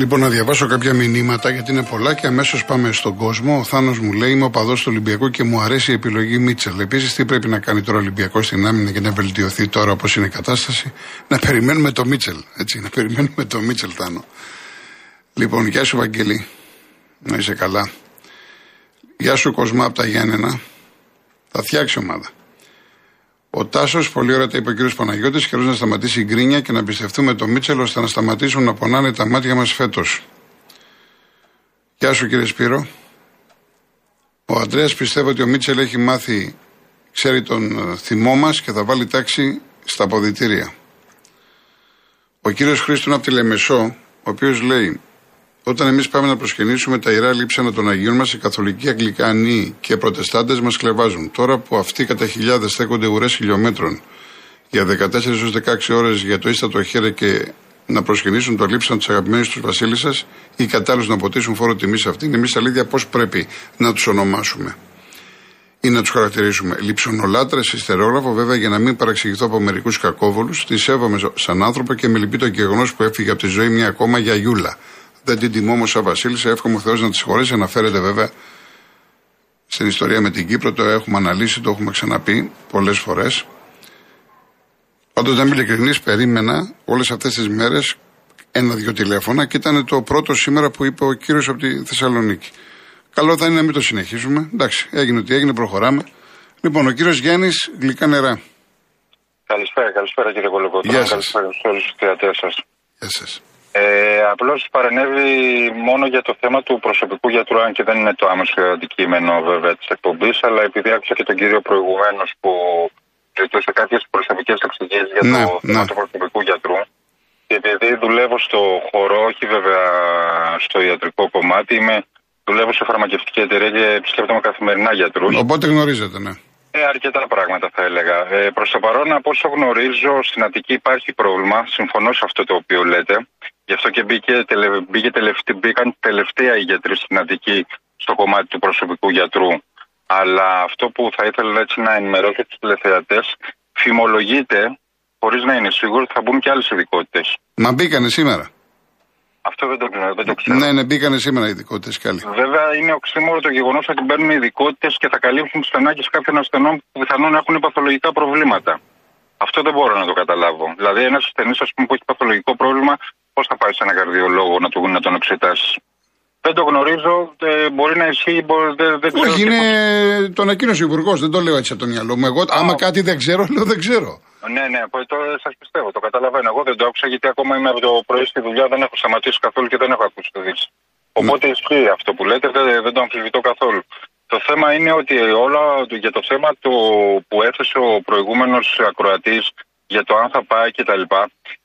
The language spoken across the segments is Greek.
Λοιπόν, να διαβάσω κάποια μηνύματα γιατί είναι πολλά και αμέσως πάμε στον κόσμο. Ο Θάνος μου λέει: Είμαι οπαδό του Ολυμπιακού και μου αρέσει η επιλογή Μίτσελ. Επίσης, τι πρέπει να κάνει τώρα ο Ολυμπιακός στην άμυνα και να βελτιωθεί τώρα όπως είναι η κατάσταση; Να περιμένουμε το Μίτσελ. Έτσι, να περιμένουμε το Μίτσελ, Θάνο. Λοιπόν, γεια σου, Βαγγέλη. Να είσαι καλά. Γεια σου, Κοσμά από τα Γιάννενα. Θα φτιάξει ομάδα. Ο Τάσος, πολύ ωραία τα είπε ο κ. Παναγιώτης, καιρό να σταματήσει η γκρίνια και να πιστευτούμε το Μίτσελ ώστε να σταματήσουν να πονάνε τα μάτια μας φέτος. Γεια σου κύριε Σπύρο. Ο Αντρέας πιστεύω ότι ο Μίτσελ έχει μάθει, ξέρει τον ε, θυμό μας και θα βάλει τάξη στα αποδητήρια. Ο κύριος Χρήστον από τη Λεμεσό, ο οποίος λέει: όταν εμείς πάμε να προσκυνήσουμε τα ιερά λείψανα των Αγίων μας, οι καθολικοί Αγγλικανοί και προτεστάντες μας κλεβάζουν. Τώρα που αυτοί κατά χιλιάδες στέκονται ουρές χιλιόμετρων για 14 έως 16 ώρες για το ίστατο χέρι και να προσκυνήσουν το λείψανο της αγαπημένης τους Βασίλισσας ή κατάλληλου να ποτίσουν φόρο τιμής σε αυτήν, εμείς αλήθεια πώς πρέπει να τους ονομάσουμε ή να τους χαρακτηρίσουμε. Λειψονολάτρες, ιστερόγραφο, βέβαια, για να μην παραξηγηθώ από μερικούς κακόβολους, τη σέβομαι σαν άνθρωπο και με λυπεί το γεγονός που έφυγε από τη ζωή μια ακόμα για Γιούλα. Δεν την τιμώ όμω σαν Βασίλισσα. Εύχομαι ο Θεός να της συγχωρέσει. Αναφέρεται βέβαια στην ιστορία με την Κύπρο. Το έχουμε αναλύσει, το έχουμε ξαναπεί πολλές φορές. Πάντως, να είμαι ειλικρινή, περίμενα όλες αυτές τις μέρες ένα-δυο τηλέφωνα και ήταν το πρώτο σήμερα που είπε ο κύριος από τη Θεσσαλονίκη. Καλό θα είναι να μην το συνεχίσουμε. Εντάξει, έγινε ό,τι έγινε, προχωράμε. Λοιπόν, ο κύριος Γιάννης, γλυκά νερά. Καλησπέρα, καλησπέρα κύριε Κολοκοτρό. Καλησπέρα σε όλους τους θεατές σας. Γεια σας. Ε, Απλώς παρενέβη μόνο για το θέμα του προσωπικού γιατρού, αν και δεν είναι το άμεσο αντικείμενο βέβαια της εκπομπής, αλλά επειδή άκουσα και τον κύριο προηγουμένως που ζητούσε κάποιες προσωπικές εξηγήσεις για Ναι, το θέμα ναι. του προσωπικού γιατρού. Και επειδή δουλεύω στο χώρο, όχι βέβαια στο ιατρικό κομμάτι, είμαι, δουλεύω σε φαρμακευτική εταιρεία και επισκέπτομαι καθημερινά γιατρούς. Οπότε γνωρίζετε, ναι. Ε, αρκετά πράγματα θα έλεγα. Ε, Προς το παρόν, από όσο γνωρίζω, στην Αττική υπάρχει πρόβλημα. Συμφωνώ σε αυτό το οποίο λέτε. Γι' αυτό και μπήκε, τελε, μπήκε τελευταία, μπήκαν τελευταία οι γιατροί στην Αττική στο κομμάτι του προσωπικού γιατρού. Αλλά αυτό που θα ήθελα έτσι να ενημερώσω τους τηλεθεατές, φημολογείται, χωρίς να είναι σίγουρο, ότι θα μπουν και άλλες ειδικότητες. Μα μπήκανε σήμερα. Αυτό δεν το, δεν το ξέρω. Ναι, ναι, μπήκανε σήμερα οι ειδικότητες κι άλλοι. Βέβαια, είναι οξύμορο το γεγονός ότι μπαίνουν ειδικότητες και θα καλύψουν τι ανάγκες κάποιων ασθενών που πιθανόν έχουν παθολογικά προβλήματα. Αυτό δεν μπορώ να το καταλάβω. Δηλαδή, ένας ασθενής που έχει παθολογικό πρόβλημα, πώς θα πάει σε έναν καρδιολόγο να, του, να τον εξετάσεις. Δεν το γνωρίζω, ε, μπορεί να ισχύει, μπορεί, δεν, δεν ξέρω. Όχι, τι- είναι τον ανακοίνωσε ο Υπουργός, δεν το λέω έτσι από το μυαλό μου. Εγώ, άμα κάτι δεν ξέρω, λέω δεν ξέρω. Ναι, ναι, πω- το σας πιστεύω, το καταλαβαίνω. Εγώ δεν το άκουσα γιατί ακόμα είμαι από το πρωί στη δουλειά, δεν έχω σταματήσει καθόλου και δεν έχω ακούσει το δίση. Οπότε ισχύει αυτό που λέτε, δεν, δεν το αμφισβητώ καθόλου. Το θέμα είναι ότι όλα για το θέμα το που έθεσε ο προηγούμενος ακροατής για το αν θα πάει κτλ.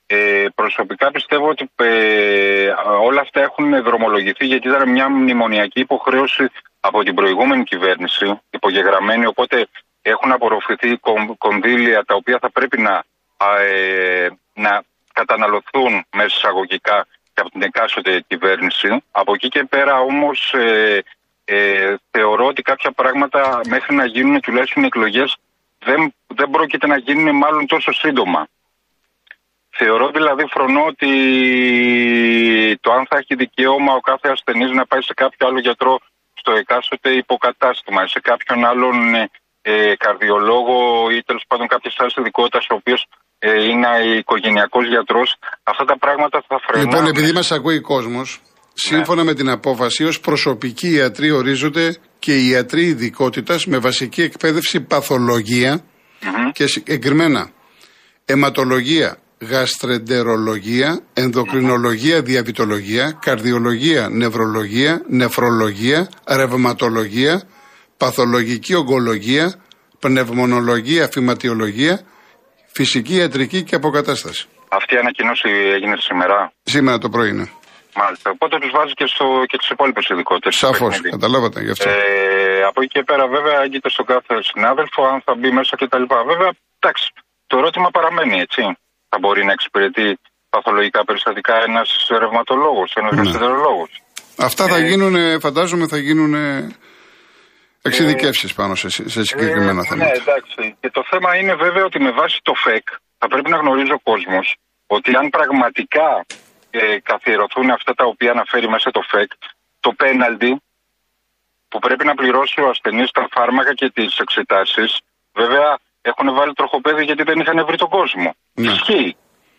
Ε, προσωπικά πιστεύω ότι ε, όλα αυτά έχουν δρομολογηθεί γιατί ήταν μια μνημονιακή υποχρέωση από την προηγούμενη κυβέρνηση, υπογεγραμμένη, οπότε έχουν απορροφηθεί κομ- κονδύλια τα οποία θα πρέπει να, α, ε, να καταναλωθούν μέσα εισαγωγικά και από την εκάστοτε κυβέρνηση. Από εκεί και πέρα όμως ε, ε, θεωρώ ότι κάποια πράγματα μέχρι να γίνουν τουλάχιστον οι εκλογές δεν, δεν πρόκειται να γίνουν μάλλον τόσο σύντομα. Θεωρώ δηλαδή φρονώ ότι το αν θα έχει δικαίωμα ο κάθε ασθενής να πάει σε κάποιο άλλο γιατρό στο εκάστοτε υποκατάστημα, σε κάποιον άλλον ε, ε, καρδιολόγο ή τέλος πάντων κάποια άλλη ειδικότητα, ο οποίος ε, είναι οικογενειακός γιατρός, αυτά τα πράγματα θα φρενάνε. Λοιπόν, επειδή μας ακούει κόσμος, σύμφωνα με την απόφαση, ως προσωπικοί ιατροί ορίζονται και οι ιατροί ειδικότητας με βασική εκπαίδευση παθολογία Μμμ. και συγκεκριμένα αιματολογία, γαστρεντερολογία, ενδοκρινολογία, διαβητολογία, καρδιολογία, νευρολογία, νεφρολογία, ρευματολογία, παθολογική ογκολογία, πνευμονολογία, φυματιολογία, φυσική ιατρική και αποκατάσταση. Αυτή η ανακοίνωση έγινε σήμερα. Σήμερα το πρωί είναι. Μάλιστα. Οπότε τους βάζεις και, στο, και τι υπόλοιπε ειδικότητε. Σαφώς, καταλάβατε γι' αυτό. Ε, από εκεί και πέρα, βέβαια, έγκυται στον κάθε συνάδελφο αν θα μπει μέσα κτλ. Βέβαια, εντάξει, το ερώτημα παραμένει έτσι. Θα μπορεί να εξυπηρετεί παθολογικά περιστατικά ένας ρευματολόγος, ένας Ναι. ναι. Αυτά θα γίνουν, φαντάζομαι, θα γίνουν εξειδικεύσεις πάνω σε, σε συγκεκριμένα Ναι, θέματα. εντάξει. Και το θέμα είναι βέβαια ότι με βάση το ΦΕΚ θα πρέπει να γνωρίζει ο κόσμος ότι αν πραγματικά ε, καθιερωθούν αυτά τα οποία αναφέρει μέσα το ΦΕΚ, το πέναλτι που πρέπει να πληρώσει ο ασθενής τα φάρμακα και τις εξετάσεις. Βέβαια έχουν βάλει τροχοπέδι γιατί δεν είχαν βρει τον κόσμο. Ναι. Ισχύει.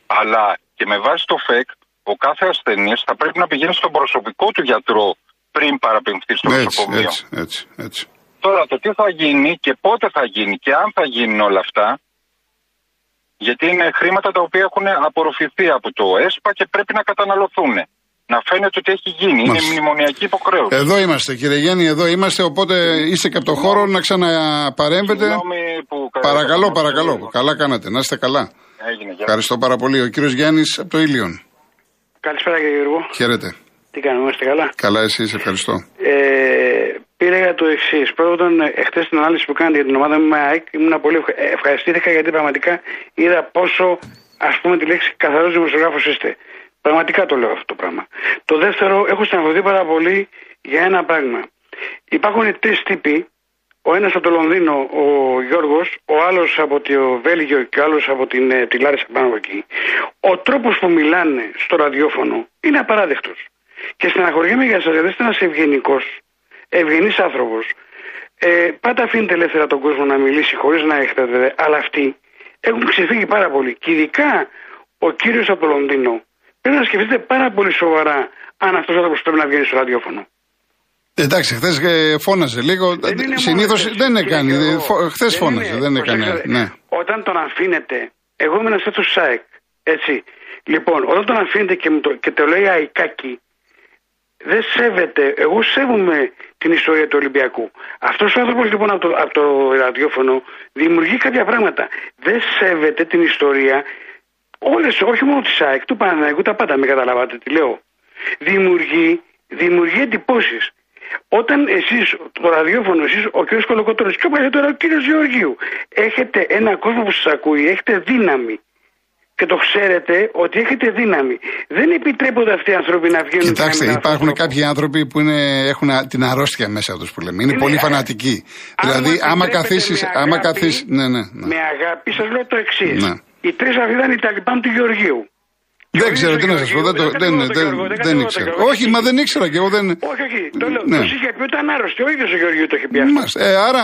Αλλά και με βάση το ΦΕΚ, ο κάθε ασθενής θα πρέπει να πηγαίνει στον προσωπικό του γιατρό πριν παραπεμφθεί στο Έτσι, νοσοκομείο. έτσι, έτσι, έτσι. Τώρα το τι θα γίνει και πότε θα γίνει και αν θα γίνουν όλα αυτά, γιατί είναι χρήματα τα οποία έχουν απορροφηθεί από το ΕΣΠΑ και πρέπει να καταναλωθούν. Να φαίνεται ότι έχει γίνει. Μάλιστα. Είναι μνημονιακή υποχρέωση. Εδώ είμαστε, κύριε Γέννη, εδώ είμαστε. Οπότε είστε και από το χώρο να ξαναπαρέμβετε. Συγγνώμη που Παρακαλώ, θα παρακαλώ. λίγο. Καλά κάνατε. Να είστε καλά. Έγινε, γεια. Ευχαριστώ πάρα πολύ. Ο κύριος Γιάννης από το Ήλιον. Καλησπέρα κύριε Γιώργο. Χαίρετε. Τι κάνουμε, είμαστε καλά; Καλά, εσείς, ευχαριστώ. Ε, πήρα για το εξής. Πρώτον, εχθές την ανάλυση που κάνετε για την ομάδα μου με ΑΕΚ ήμουν πολύ ευχα... ε, ευχαριστήθηκα γιατί πραγματικά είδα πόσο ας πούμε τη λέξη καθαρός δημοσιογράφος είστε. Πραγματικά το λέω αυτό το πράγμα. Το δεύτερο, έχω στεναχωρηθεί πάρα πολύ για ένα πράγμα. Υπάρχουν τρεις τύποι. Ο ένας από το Λονδίνο, ο Γιώργος, ο άλλος από το Βέλγιο και ο άλλος από την, ε, τη Λάρισα πάνω από εκεί. Ο τρόπος που μιλάνε στο ραδιόφωνο είναι απαράδεκτος. Και στεναχωριέμαι για εσά, γιατί είστε ένας ευγενικός, ευγενής άνθρωπος. Ε, πάντα αφήνετε ελεύθερα τον κόσμο να μιλήσει χωρίς να έχετε, αλλά αυτοί έχουν ξεφύγει πάρα πολύ. Και ειδικά ο κύριος από το Λονδίνο πρέπει να σκεφτείτε πάρα πολύ σοβαρά αν αυτός ο άνθρωπος πρέπει να βγαίνει στο ραδιόφωνο. Εντάξει, χθες φώναζε λίγο. Δεν είναι μόνο Συνήθως χθες, δεν κύριε έκανε. Γιώργο. Χθες Δεν φώναζε, είναι. δεν έκανε. Προσέξτε, Ναι. Όταν τον αφήνετε, εγώ είμαι ένα τέτοιο ΣΑΕΚ, έτσι. Λοιπόν, όταν τον αφήνετε και, μου το, και το λέει αϊκάκι, δεν σέβεται. Εγώ σέβομαι την ιστορία του Ολυμπιακού. Αυτός ο άνθρωπος λοιπόν από το, από το ραδιόφωνο δημιουργεί κάποια πράγματα. Δεν σέβεται την ιστορία. Όλες, όχι μόνο της ΣΑΕΚ, του Παναθηναϊκού, τα πάντα με καταλάβατε τι λέω. Δημιουργεί, δημιουργεί εντυπώσεις. Όταν εσείς, το ραδιόφωνο, εσείς, ο κ. Κολοκοτρόνη και ο παλιότερα ο κ. Γεωργίου, έχετε ένα κόσμο που σας ακούει, έχετε δύναμη. Και το ξέρετε ότι έχετε δύναμη. Δεν επιτρέπονται αυτοί οι άνθρωποι να βγαίνουν. και να Κοιτάξτε, μιλάνε υπάρχουν αυτόν τον κάποιοι άνθρωποι που είναι, έχουν α- την αρρώστια μέσα τους που λέμε. Είναι, Είναι, πολύ ε, φανατικοί. άμα δηλαδή, άμα επιτρέπετε καθίσεις. με Άμα αγάπη, καθίσει. Ναι, ναι, ναι. Με αγάπη σας λέω το εξής. Ναι. Οι τρεις αυτοί ήταν οι Ταλιμπάν του Γεωργίου. Δεν ο ξέρω ίδιος τι ο να σας πω. Δεν, το, Γεωργίου, δεν, δεν δεν, κατηγορώ τον δεν, Γεωργίο, ήξερα. δεν κατηγορώ τον Όχι, Γεωργίο. μα δεν ήξερα και εγώ δεν. Όχι, όχι. Το λέω. Ναι. Τους είχε πει ότι ήταν άρρωστοι. Ο ίδιος ο Γεωργίου το είχε πει αυτό. Μάλιστα. Ε, άρα,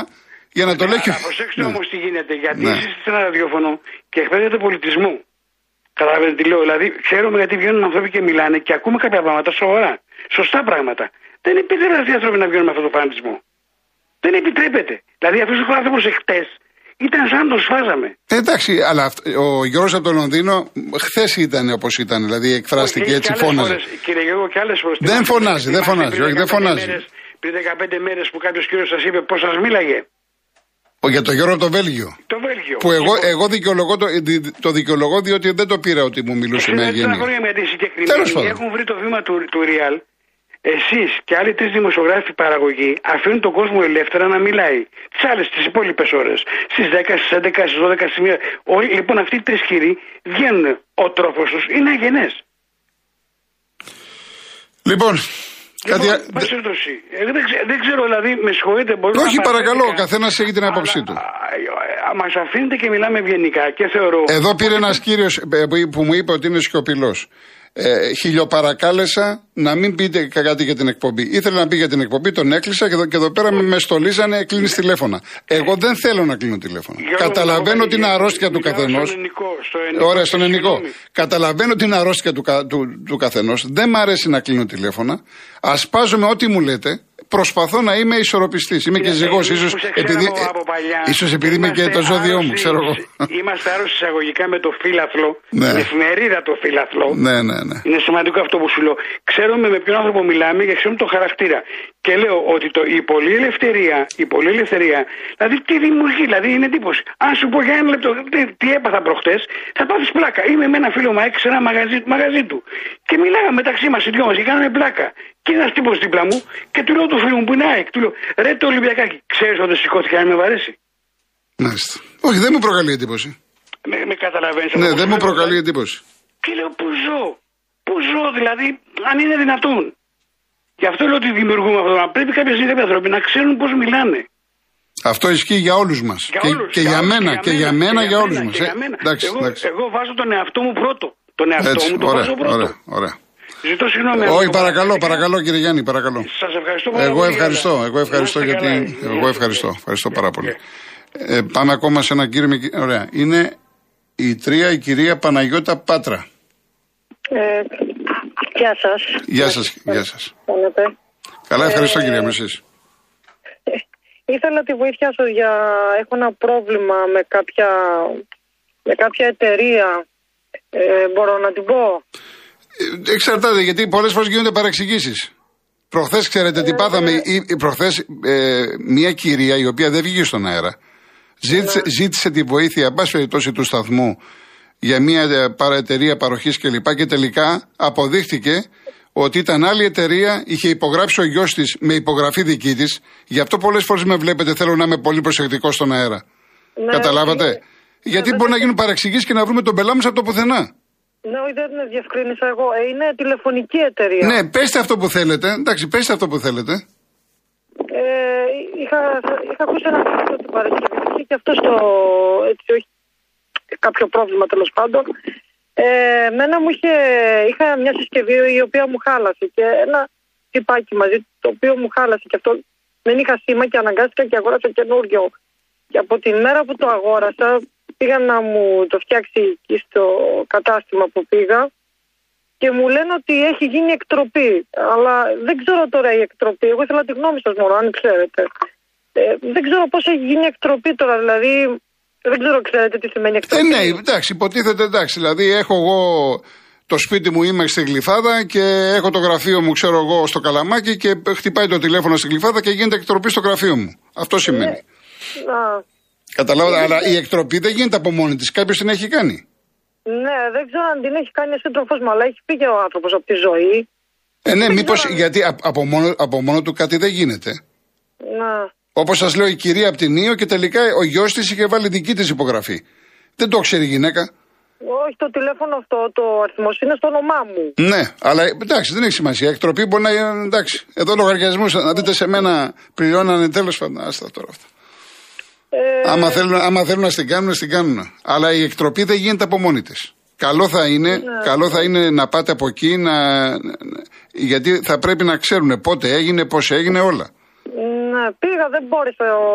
για να το λέει και. Αλλά προσέξτε Ναι. όμως τι γίνεται. Γιατί Ναι. εσείς είστε σε ένα ραδιόφωνο και εκπαιδεύετε πολιτισμού. Καταλαβαίνετε τι λέω. Δηλαδή, ξέρουμε γιατί βγαίνουν άνθρωποι και μιλάνε και ακούμε κάποια πράγματα σοβαρά. Σωστά πράγματα. Δεν επιτρέπεται αυτοί οι άνθρωποι να βγαίνουν με αυτό το φανατισμό. Δεν επιτρέπεται. Δηλαδή, αυτός ο άνθρωπος εχθές ήταν σαν να τον σφάζαμε. Ε, εντάξει, αλλά αυτ- ο Γιώργο από το Λονδίνο χθες ήταν όπως ήταν. Δηλαδή, εκφράστηκε Όχι, έτσι, και άλλες φώναζε. φορές, κύριε Γιώργο, και άλλες φορές. Δεν φωνάζει, δεν φωνάζει, όχι, δεν φωνάζει. πριν 15 μέρες που κάποιος κύριος σας είπε πώς σας μίλαγε. Ο, για τον Γιώργο από το Βέλγιο. Το Βέλγιο. Που εγώ, Λοιπόν, εγώ δικαιολογώ το, δι- το δικαιολογώ διότι δεν το πήρα ότι μου μιλούσε με Ξέρετε, γένεια. χρόνια με τη Τέλος συγκεκριμένη πάντων. έχουν βρει το βήμα του, του Real. Εσείς και άλλοι τρεις δημοσιογράφοι παραγωγή αφήνουν τον κόσμο ελεύθερα να μιλάει. Τις άλλες, τις υπόλοιπες ώρες. Στις 10, στις 11, στις 12, στις 1. Όλοι, λοιπόν, αυτοί οι τρεις κύριοι βγαίνουν. Ο τρόπος τους είναι αγενές. Λοιπόν, κάτι. Λοιπόν, α- πάση περιπτώσει, ε, δεν, ξε- δεν ξέρω, δηλαδή, με συγχωρείτε. μπορείτε Όχι, να παρακαλώ, ο παραθέτηκα, καθένας έχει την άποψή του. Μας αφήνετε και μιλάμε ευγενικά και θεωρώ. Εδώ πήρε ένας κύριος που μου είπε ότι είναι σιωπηλός. Ε, χιλιοπαρακάλεσα να μην πείτε κάτι για την εκπομπή. Ήθελα να πει για την εκπομπή, τον έκλεισα και εδώ, και εδώ πέρα με στολίζανε, κλείνεις τηλέφωνα. Εγώ δεν θέλω να κλείνω τηλέφωνα. Γιώργο, Καταλαβαίνω εγώ, την μιλάω αρρώστια του στον καθενός. ελληνικό, στο ελληνικό, Ωραία, στον ελληνικό. συγγνώμη. Καταλαβαίνω την αρρώστια του, κα- του, του καθενός. Δεν μ' αρέσει να κλείνω τηλέφωνα. Ασπάζομαι ό,τι μου λέτε. Προσπαθώ να είμαι ισορροπιστής. Είμαι και Ε, ζυγός. εμείς ίσως που σε επειδή, ξέραμε από παλιά, ίσως επειδή είμαι και είμαστε το ζώδιό μου, άρρωστοι- ξέρω εγώ. Είμαστε άρρωστοι εισαγωγικά με το φύλαθλο. Ναι. Την εφημερίδα το φύλαθλο. ναι, ναι, ναι. Είναι σημαντικό αυτό που σου λέω. Ξέρουμε με ποιον άνθρωπο μιλάμε και ξέρουμε το χαρακτήρα. Και λέω ότι το, η πολλή ελευθερία, η πολλή ελευθερία, δηλαδή τι δημιουργεί, δηλαδή είναι εντύπωση. Αν σου πω για ένα λεπτό τι, τι έπαθα προχτές, θα πάθεις πλάκα. Είμαι με ένα φίλο μου ΑΕΚ σε ένα μαγαζί, μαγαζί του. Και μιλάγαμε μεταξύ μας οι δυο μας και κάναμε πλάκα. Και ένα τύπο δίπλα μου και του λέω του φίλου μου που είναι ΑΕΚ, του λέω ρε το Ολυμπιακάκι, ξέρεις ότι σηκώθηκε να με βαρέσει. Μάλιστα. Όχι, δεν μου προκαλεί εντύπωση. Με, με καταλαβαίνεις. Ναι, δεν μου προκαλεί εντύπωση. Και λέω πού ζω. Πού ζω, δηλαδή, αν είναι δυνατόν. Γι' αυτό λέω ότι δημιουργούμε αυτό. το Πρέπει κάποιοι άνθρωποι άνθρωποι να ξέρουν πώς μιλάνε. Αυτό ισχύει για όλους μας. Για Και, όλους, και για όλους, μένα, και για μένα, για όλους μας. και για μένα. Εντάξει, εγώ, εντάξει. εγώ βάζω τον εαυτό μου πρώτο. Τον εαυτό Έτσι, μου το ωραία, βάζω πρώτο. ωραία, ωραία. Ζητώ συγγνώμη. Όχι, παρακαλώ, παρακαλώ κύριε Γιάννη, παρακαλώ. Σας ευχαριστώ πολύ. Εγώ ευχαριστώ, εγώ ευχαριστώ Να είστε γιατί. καλά. Εγώ ευχαριστώ, ευχαριστώ πάρα πολύ. Ε, πάμε ακόμα σε ένα κύριο. με- Ωραία. Είναι η τρία η κυρία Παναγιώτα Πάτρα. Ε, γεια σας. Γεια σας, γεια σας. Φαίνεται. Καλά, ευχαριστώ Ε, κυρία μου εσείς. Ήθελα τη βοήθειά σας για... Έχω ένα πρόβλημα με κάποια, με κάποια εταιρεία. Ε, μπορώ να την πω; Ε, Εξαρτάται γιατί πολλές φορές γίνονται παρεξηγήσεις. Προχθές, ξέρετε τι πάθαμε. Προχθές, ε, μια κυρία η οποία δεν βγήκε στον αέρα ζήτησε, ζήτησε τη βοήθεια, εν πάση περιπτώσει, του σταθμού για μια ε, παραεταιρεία παροχής κλπ. Και τελικά αποδείχτηκε ότι ήταν άλλη εταιρεία, είχε υπογράψει ο γιος της με υπογραφή δική της. Γι' αυτό πολλές φορές με βλέπετε, θέλω να είμαι πολύ προσεκτικό στον αέρα. Ναι, Καταλάβατε; ναι. Γιατί Ναι, μπορεί να δεν- γίνουν παρεξηγήσεις και να βρούμε τον πελάτη μας από το πουθενά. Ναι, όχι, δεν διευκρίνησα εγώ. Ε, είναι τηλεφωνική εταιρεία. Ναι, πέστε αυτό που θέλετε. Εντάξει, πέστε αυτό που θέλετε. Ε, είχα, είχα ακούσει ένα φίλο την Παρασκευή. Είχε και αυτό στο. Έτσι, όχι. Κάποιο πρόβλημα τέλος πάντων. Ε, μένα μου είχε. Είχα μια συσκευή η οποία μου χάλασε και ένα τυπάκι μαζί το οποίο μου χάλασε και αυτό δεν είχα σήμα και αναγκάστηκα και αγόρασα καινούριο. Και από την μέρα που το αγόρασα πήγα να μου το φτιάξει εκεί στο κατάστημα που πήγα και μου λένε ότι έχει γίνει εκτροπή. Αλλά δεν ξέρω τώρα η εκτροπή. Εγώ ήθελα τη γνώμη σας μόνο, αν ξέρετε. Ε, δεν ξέρω πώς έχει γίνει εκτροπή τώρα, δηλαδή. Δεν ξέρω, ξέρετε τι σημαίνει Ε, εκτροπή. ναι, εντάξει, υποτίθεται εντάξει. Δηλαδή, έχω εγώ το σπίτι μου, είμαι στη Γλυφάδα και έχω το γραφείο μου, ξέρω εγώ, στο Καλαμάκι και χτυπάει το τηλέφωνο στη Γλυφάδα και γίνεται εκτροπή στο γραφείο μου. Αυτό σημαίνει. Α, Καταλάβατε, αλλά η εκτροπή δεν γίνεται από μόνη της. Κάποιος την έχει κάνει. ναι, δεν ξέρω αν την έχει κάνει ο σύντροφό μου, αλλά έχει φύγει ο άνθρωπος από τη ζωή. Ε, ναι, Δεν μήπως ξέρω. γιατί α- από μόνο, από μόνο του κάτι δεν γίνεται. Να. Όπως σας λέω, η κυρία από την Ήο και τελικά ο γιος της είχε βάλει δική της υπογραφή. Δεν το ξέρει η γυναίκα. Όχι, το τηλέφωνο αυτό, το αριθμός είναι στο όνομά μου. Ναι, αλλά εντάξει, δεν έχει σημασία. Εκτροπή μπορεί να. Εντάξει, εδώ λογαριασμού να δείτε σε μένα πληρώνανε τέλος πάντων. Άστα τώρα αυτά. Ε, Άμα θέλουν, άμα θέλουν να στην κάνουν, να στην κάνουν. Αλλά η εκτροπή δεν γίνεται από μόνη της. Καλό θα είναι, καλό θα είναι να πάτε από εκεί, να, γιατί θα πρέπει να ξέρουν πότε έγινε, πώς έγινε όλα. Ναι, πήγα, δεν μπόρεσε ο,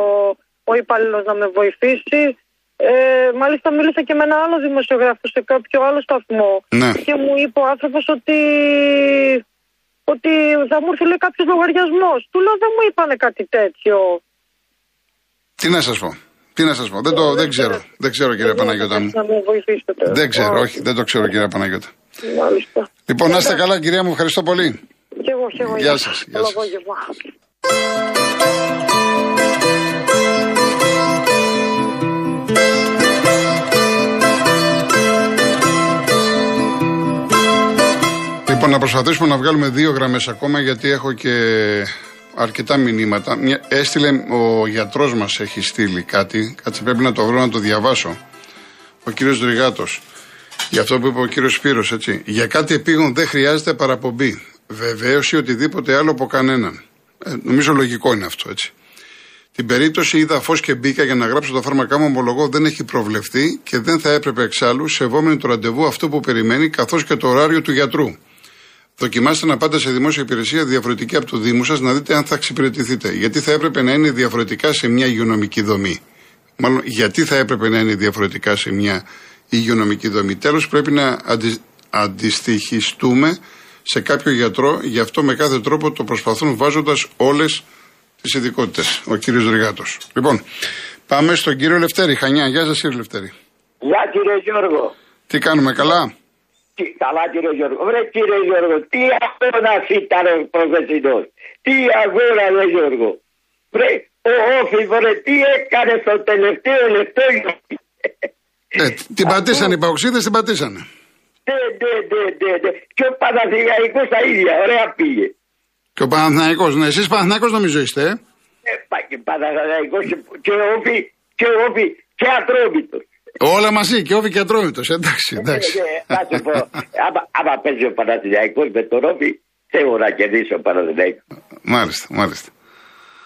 ο υπάλληλος να με βοηθήσει. Ε, μάλιστα μίλησα και με ένα άλλο δημοσιογράφο σε κάποιο άλλο σταθμό. Ναι. Και μου είπε ο άνθρωπος ότι, ότι θα μου έρθει λέει κάποιος λογαριασμός. Του λέω δεν μου είπανε κάτι τέτοιο. Τι να σας πω. Τι να σας πω. Δεν, το, δεν ξέρω. Δεν ξέρω, κύριε Παναγιώτα μου. Να με βοηθήσετε. Δεν ξέρω, Α, όχι, δεν το ξέρω, κύριε Παναγιώτα. Μάλιστα. Λοιπόν, να είστε καλά, κυρία μου, ευχαριστώ πολύ. Και εγώ, και εγώ. Γεια σας, γεια Καλό σας. απόγευμα. Λοιπόν, να προσπαθήσουμε να βγάλουμε δύο γραμμές ακόμα γιατί έχω και αρκετά μηνύματα. Μια, έστειλε ο γιατρός μας, έχει στείλει κάτι. Κάτσε πρέπει να το βρω να το διαβάσω. Ο κύριος Δρυγάτος. Για αυτό που είπε ο κύριος Σπύρος, έτσι. Για κάτι επίγον δεν χρειάζεται παραπομπή. Βεβαίωση οτιδήποτε άλλο από κανέναν. Ε, νομίζω λογικό είναι αυτό, έτσι. Την περίπτωση είδα φως και μπήκα για να γράψω το φάρμακά μου, ομολογώ δεν έχει προβλεφθεί και δεν θα έπρεπε εξάλλου, σεβόμενοι το ραντεβού αυτό που περιμένει, καθώς και το ωράριο του γιατρού. Δοκιμάστε να πάτε σε δημόσια υπηρεσία διαφορετική από το Δήμο σας να δείτε αν θα εξυπηρετηθείτε. Γιατί θα έπρεπε να είναι διαφορετικά σε μια υγειονομική δομή. Μάλλον, γιατί θα έπρεπε να είναι διαφορετικά σε μια υγειονομική δομή. Τέλος, πρέπει να αντι... αντιστοιχιστούμε σε κάποιο γιατρό, γι' αυτό με κάθε τρόπο το προσπαθούν βάζοντας όλες τις ειδικότητες. Ο κύριος Ριγάτος. Λοιπόν, πάμε στον κύριο Λευτέρη. Χανιά, γεια σας κύριε Λευτέρη. Γεια κύριε Γιώργο. Τι κάνουμε, καλά; Τι, καλά κύριε Γιώργο. Βρε κύριε Γιώργο, τι αγώνα ήταν ο προφεσινός. Τι αγώνα ρε Γιώργο. Βρε, ο Όφη βρε, τι έκανες στο τελευταίο λεπτό. Ε, την πατήσανε οι παοξίδες, την πατήσανε. Ναι, ναι, ναι, ναι, ναι. Και ο Παναθηναϊκός τα ίδια, ωραία πήγε. Και ο Παναθηναϊκός, ναι, εσείς Παναθηναϊκός νομίζω είστε, ε; Ε, πα- και Παναθηναϊκός και, και ο Όφη, και ο Όφη, και Ατρόμητος. Όλα μαζί, και όφη και ατρόμητος, εντάξει, εντάξει. Ε, ε, Θα σου πω, άμα, άμα παίζει ο Παναθηναϊκός με τον Όφη, θέλω να κερδίσει ο Παναθηναϊκός. μάλιστα, μάλιστα.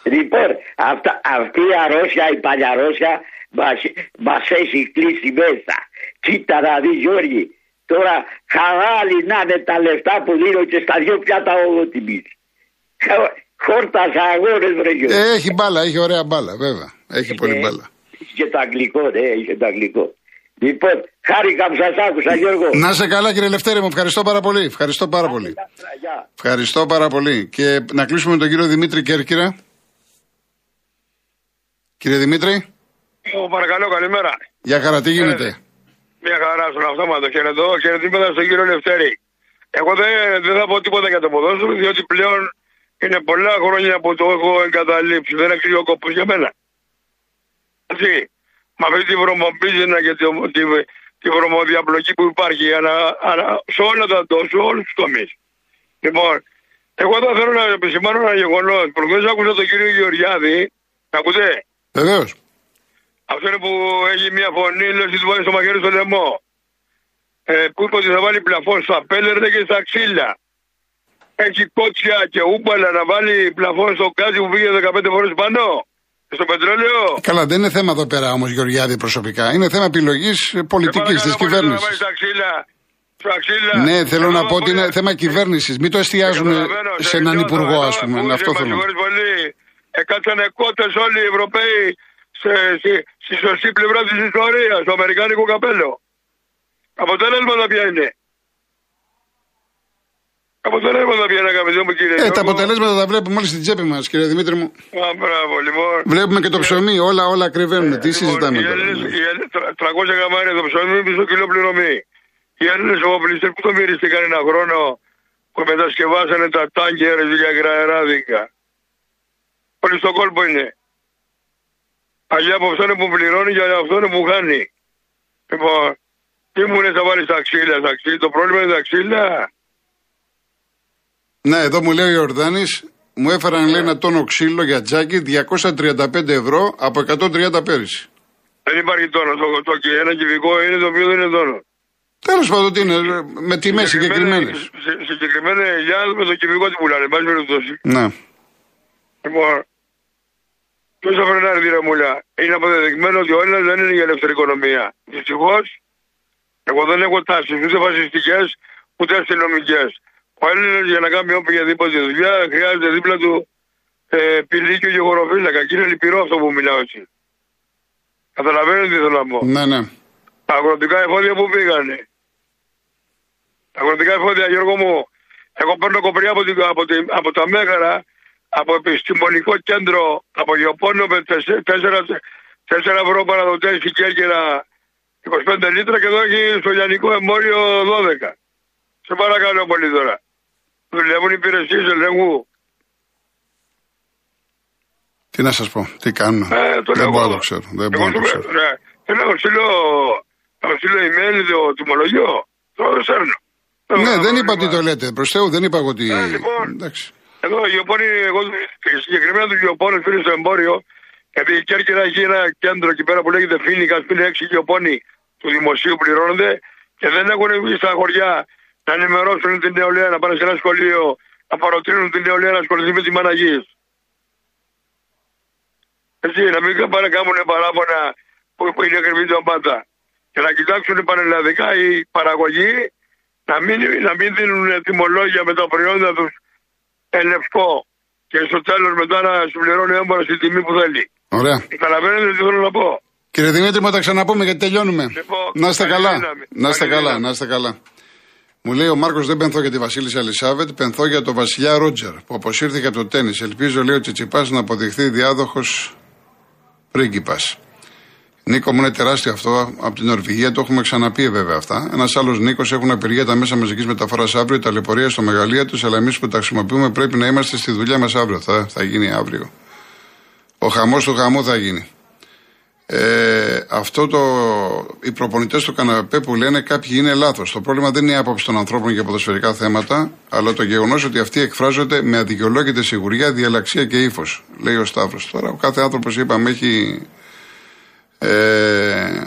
Λοιπόν, αυτά, αυτή η αρρώστια, η παλιαρρώστια μας, μας έχει κλείσει μέσα. Κοίτα να δεις Γιώργη, Τώρα χαλάλι να είναι τα λεφτά που δίνω και στα δύο πιάτα όλο τιμή. Χόρτα αγώνες, βρε Γιώργο. Ε, έχει μπάλα, έχει ωραία μπάλα, βέβαια. Έχει πολύ Ε, μπάλα. Και το αγγλικό, ναι, είχε το αγγλικό. Λοιπόν, χάρηκα που σας άκουσα, Γιώργο. Να σε καλά, κύριε Λευτέρη μου, ευχαριστώ πάρα πολύ. Ευχαριστώ πάρα πολύ. Γεια. Ευχαριστώ πάρα πολύ. Και να κλείσουμε με τον κύριο Δημήτρη Κέρκυρα. Κύριε Δημήτρη, Ω, παρακαλώ, καλημέρα. για χαρά, τι γίνεται; Μια χαρά στον αυτόματο. Χαιρετώ, χαιρετήματα στον κύριο Λευτέρη. Εγώ δεν, δεν θα πω τίποτα για το ποδόσφαιρο, διότι πλέον είναι πολλά χρόνια που το έχω εγκαταλείψει. Δεν έχει ο κόπο για μένα. Έτσι. Με αυτή τη βρωμοπίζηνα και τη, τη, τη βρωμοδιαπλοκή που υπάρχει ανα- ανα- σε όλα τα σε όλους τους τομείς. Λοιπόν, εγώ εδώ θέλω να επισημάνω ένα γεγονός. Προχθές άκουσα τον κύριο Γεωργιάδη. Ακούτε; Βεβαίως. Αυτό είναι που έχει μια φωνή, λέει ότι του βάζει στο μαχαίρι στο λαιμό. Ε, που είπε ότι θα βάλει πλαφόν στα πέλερδα και στα ξύλα. Έχει κότσια και ούμπαλα να βάλει πλαφόν στο κάτι που πήγε 15 φορές πάνω. Στο πετρέλαιο. Καλά, δεν είναι θέμα εδώ πέρα όμως, Γεωργιάδη, προσωπικά. Είναι θέμα επιλογής πολιτικής Σε της παρακαλώ πολύ, Να βάλει κυβέρνησης. στα ξύλα. Στα ξύλα. Ναι, θέλω Εγώ να πω ότι πολύ- είναι θέμα κυβέρνησης. Μην το εστιάζουν Καταλαβαίνω, σε έναν νιώθω, υπουργό, ας εδώ πούμε. ακούω, Αυτό με θέλω. συγχωρείς πολύ. Εκάτσανε κότε όλοι οι Ευρωπαίοι σε, στη, στη σωστή πλευρά της ιστορίας, στο Αμερικάνικο καπέλο. Αποτέλεσματα ποια είναι; Αποτελέσματα ποια είναι, αγαπητέ μου κύριε. Ε, τα Γιώργο. αποτελέσματα τα βλέπουμε όλοι στην τσέπη μας, κύριε Δημήτρη μου. Α, μπράβο, λοιπόν. Βλέπουμε και το ψωμί, όλα, όλα κρυβαίνουν. Τι Λοιπόν, συζητάμε οι τώρα. Έλληνες, οι Έλληνες, τρα- 300 γραμμάρια το ψωμί, μισό κιλό πληρωμή. Οι Έλληνες ομοπλιστέ που το μυριστήκαν ένα χρόνο που μετασκευάσανε τα τάγκερ για γραεράδικα. Όλοι στον κόλπο είναι. Αλλιά από αυτόν που πληρώνει και από αυτόν που χάνει. Λοιπόν, τι μου λες θα βάλεις τα ξύλα, τα ξύλα. Το πρόβλημα είναι τα ξύλα. Ναι, εδώ μου λέει ο Ιορδάνης, μου έφεραν λέει ένα τόνο ξύλο για τζάκι 235 ευρώ από 130 πέρυσι. Δεν υπάρχει τόνο. Το, το, το, ένα κυβικό είναι το οποίο δεν είναι τόνο. Τέλος πάντων, τι είναι, με τιμές συγκεκριμένες. σε- Συγκεκριμένα ελιά με το κυβικό τι πουλάνε. Εν πάση περιπτώσει. Ναι. Λοιπόν, ποιος θα φρενάρει τη ρεμούλα. Είναι αποδεδειγμένο ότι ο Έλληνα δεν είναι για ελεύθερη οικονομία. Δυστυχώς, εγώ δεν έχω τάσεις ούτε φασιστικές ούτε αστυνομικές. Ο Έλληνα για να κάνει οποιαδήποτε δουλειά χρειάζεται δίπλα του ε, πηλίκιο και χωροφύλακα. Και είναι λυπηρό αυτό που μιλάω έτσι. Καταλαβαίνετε τι θέλω να πω. Ναι, ναι. Τα αγροτικά εφόδια που πήγανε. Τα αγροτικά εφόδια, Γιώργο μου, εγώ παίρνω κοπριά από, την, από, την, από τα Μέγαρα, από επιστημονικό κέντρο, από γεωπόνο με 4 ευρώ παραδοτές στην Κέρκυρα 25 λίτρα και εδώ έχει στο λιανικό εμπόριο 12. Σε παρακαλώ πολύ τώρα. Δουλεύουν υπηρεσίες ελέγχου. Τι να σας πω, τι κάνουν. Ε, το δεν λέω μπορώ να εγώ. το ξέρω. Δεν Εγώ μπορώ να το σου- ξέρω. ναι. Θέλω να στείλω, να στείλω email το τιμολογιό. Το σέρνω. Ναι, δεν είπα ότι το λέτε. Προς Θεού δεν είπα εγώ ότι. Ε, λοιπόν. Εντάξει. Εδώ η Ιωπώνη, εγώ συγκεκριμένα τους Ιωπώνου φίλου στο εμπόριο, γιατί η Κέρκυρα έχει ένα κέντρο εκεί πέρα που λέγεται Φίνικα, που είναι έξι Ιωπώνοι του δημοσίου πληρώνονται και δεν έχουν βγει στα χωριά να ενημερώσουν την νεολαία, να πάνε σε ένα σχολείο, να παροτρύνουν την νεολαία να ασχοληθεί με τη μαναγή. Έτσι, να μην πάνε να κάνουν παράπονα που, που είναι ακριβή το πάντα. Και να κοιτάξουν πανελλαδικά οι παραγωγοί να μην, να μην δίνουν τιμολόγια με τα προϊόντα τους εν λευκό και στο τέλος μετά να σου πληρώνει έμπορα στη τιμή που θέλει. Ωραία. Καταλαβαίνετε τι θέλω να πω; Κύριε Δημήτρη, μου τα ξαναπούμε γιατί τελειώνουμε. Λοιπόν, να είστε καλή καλά. δύναμη. Να είστε Καλή καλά, δύναμη. να είστε καλά. Μου λέει ο Μάρκος δεν πενθώ για τη Βασίλισσα Ελισάβετ, πενθώ για τον Βασιλιά Ρότζερ που αποσύρθηκε από το τέννη. Ελπίζω, λέει ο Τσιτσιπάς, να αποδειχθεί διάδοχος πρίγκιπας. Νίκο μου είναι τεράστιο αυτό από την Νορβηγία, το έχουμε ξαναπεί βέβαια αυτά. Ένας άλλος Νίκος έχουν απεργία τα μέσα μαζικής μεταφοράς αύριο, τα λεπορία στο μεγαλείο τους, αλλά εμείς που τα χρησιμοποιούμε πρέπει να είμαστε στη δουλειά μας αύριο. Θα, θα γίνει αύριο. Ο χαμός του χαμού θα γίνει. Ε, αυτό το. Οι προπονητές του καναπέ που λένε κάποιοι είναι λάθος. Το πρόβλημα δεν είναι η άποψη των ανθρώπων για ποδοσφαιρικά θέματα, αλλά το γεγονός ότι αυτοί εκφράζονται με αδικαιολόγητη σιγουριά, διαλαξία και ύφος. Λέει ο Σταύρος. Τώρα ο κάθε άνθρωπος, είπαμε, έχει ε,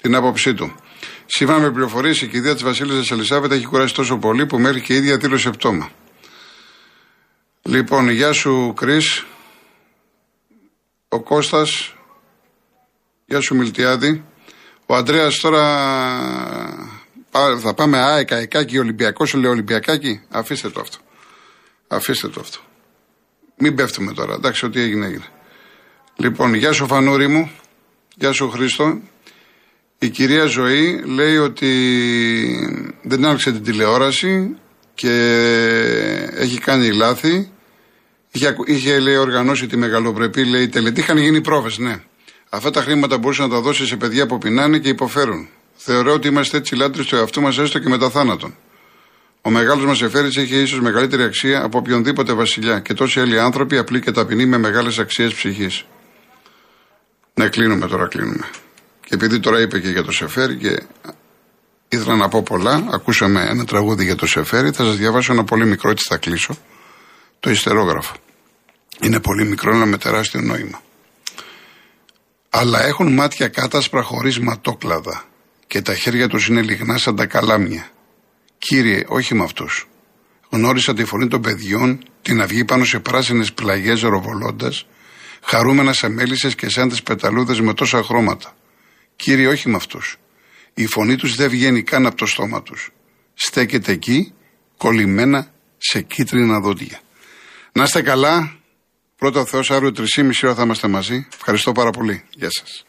την άποψή του. Σύμφωνα με πληροφορίες, η κηδεία της Βασίλισσας Ελισάβετ έχει κουράσει τόσο πολύ που μέχρι και η ίδια δήλωσε πτώμα. Λοιπόν, γεια σου, Κρι. Ο Κώστας Γεια σου Μιλτιάδη. Ο Αντρέας τώρα θα πάμε ΑΕΚ, ΑΕΚΑΚΙ, Ολυμπιακός, λέει Ολυμπιακάκι. Αφήστε το αυτό. Αφήστε το αυτό. Μην πέφτουμε τώρα. Εντάξει, ό,τι έγινε, έγινε. Λοιπόν, γεια σου Φανούρη μου. Γεια σου Χρήστο. Η κυρία Ζωή λέει ότι δεν άρχισε την τηλεόραση και έχει κάνει λάθη. Είχε, είχε λέει, οργανώσει τη μεγαλοπρεπή λέει, τελετή. Είχαν γίνει πρόβες, ναι. Αυτά τα χρήματα μπορούσε να τα δώσεις σε παιδιά που πεινάνε και υποφέρουν. Θεωρώ ότι είμαστε έτσι λάτρε του εαυτού μας έστω και μετά θάνατον. Ο μεγάλος μας εφέρη έχει ίσως μεγαλύτερη αξία από οποιονδήποτε βασιλιά και τόσοι άλλοι άνθρωποι απλοί και ταπεινοί με μεγάλες αξίες ψυχής. Ναι, κλείνουμε τώρα, κλείνουμε. Και επειδή τώρα είπε και για το Σεφέρι και ήθελα να πω πολλά, ακούσαμε ένα τραγούδι για το Σεφέρι, θα σας διαβάσω ένα πολύ μικρό, έτσι θα κλείσω. Το ιστερόγραφο. Είναι πολύ μικρό, αλλά με τεράστιο νόημα. Αλλά έχουν μάτια κάτασπρα χωρίς ματόκλαδα και τα χέρια τους είναι λιγνά σαν τα καλάμια. Κύριε, όχι με αυτούς. Γνώρισα τη φωνή των παιδιών, την αυγή πάνω σε πράσινες πλαγιές ροβολώντας, χαρούμενα σε μέλισσες και σαν τις πεταλούδες με τόσα χρώματα. Κύριε, όχι με αυτούς. Η φωνή τους δεν βγαίνει καν από το στόμα τους. Στέκεται εκεί, κολλημένα σε κίτρινα δόντια. Να είστε καλά. Πρώτα ο Θεός αύριο 3,5 ώρα θα είμαστε μαζί. Ευχαριστώ πάρα πολύ. Γεια σας.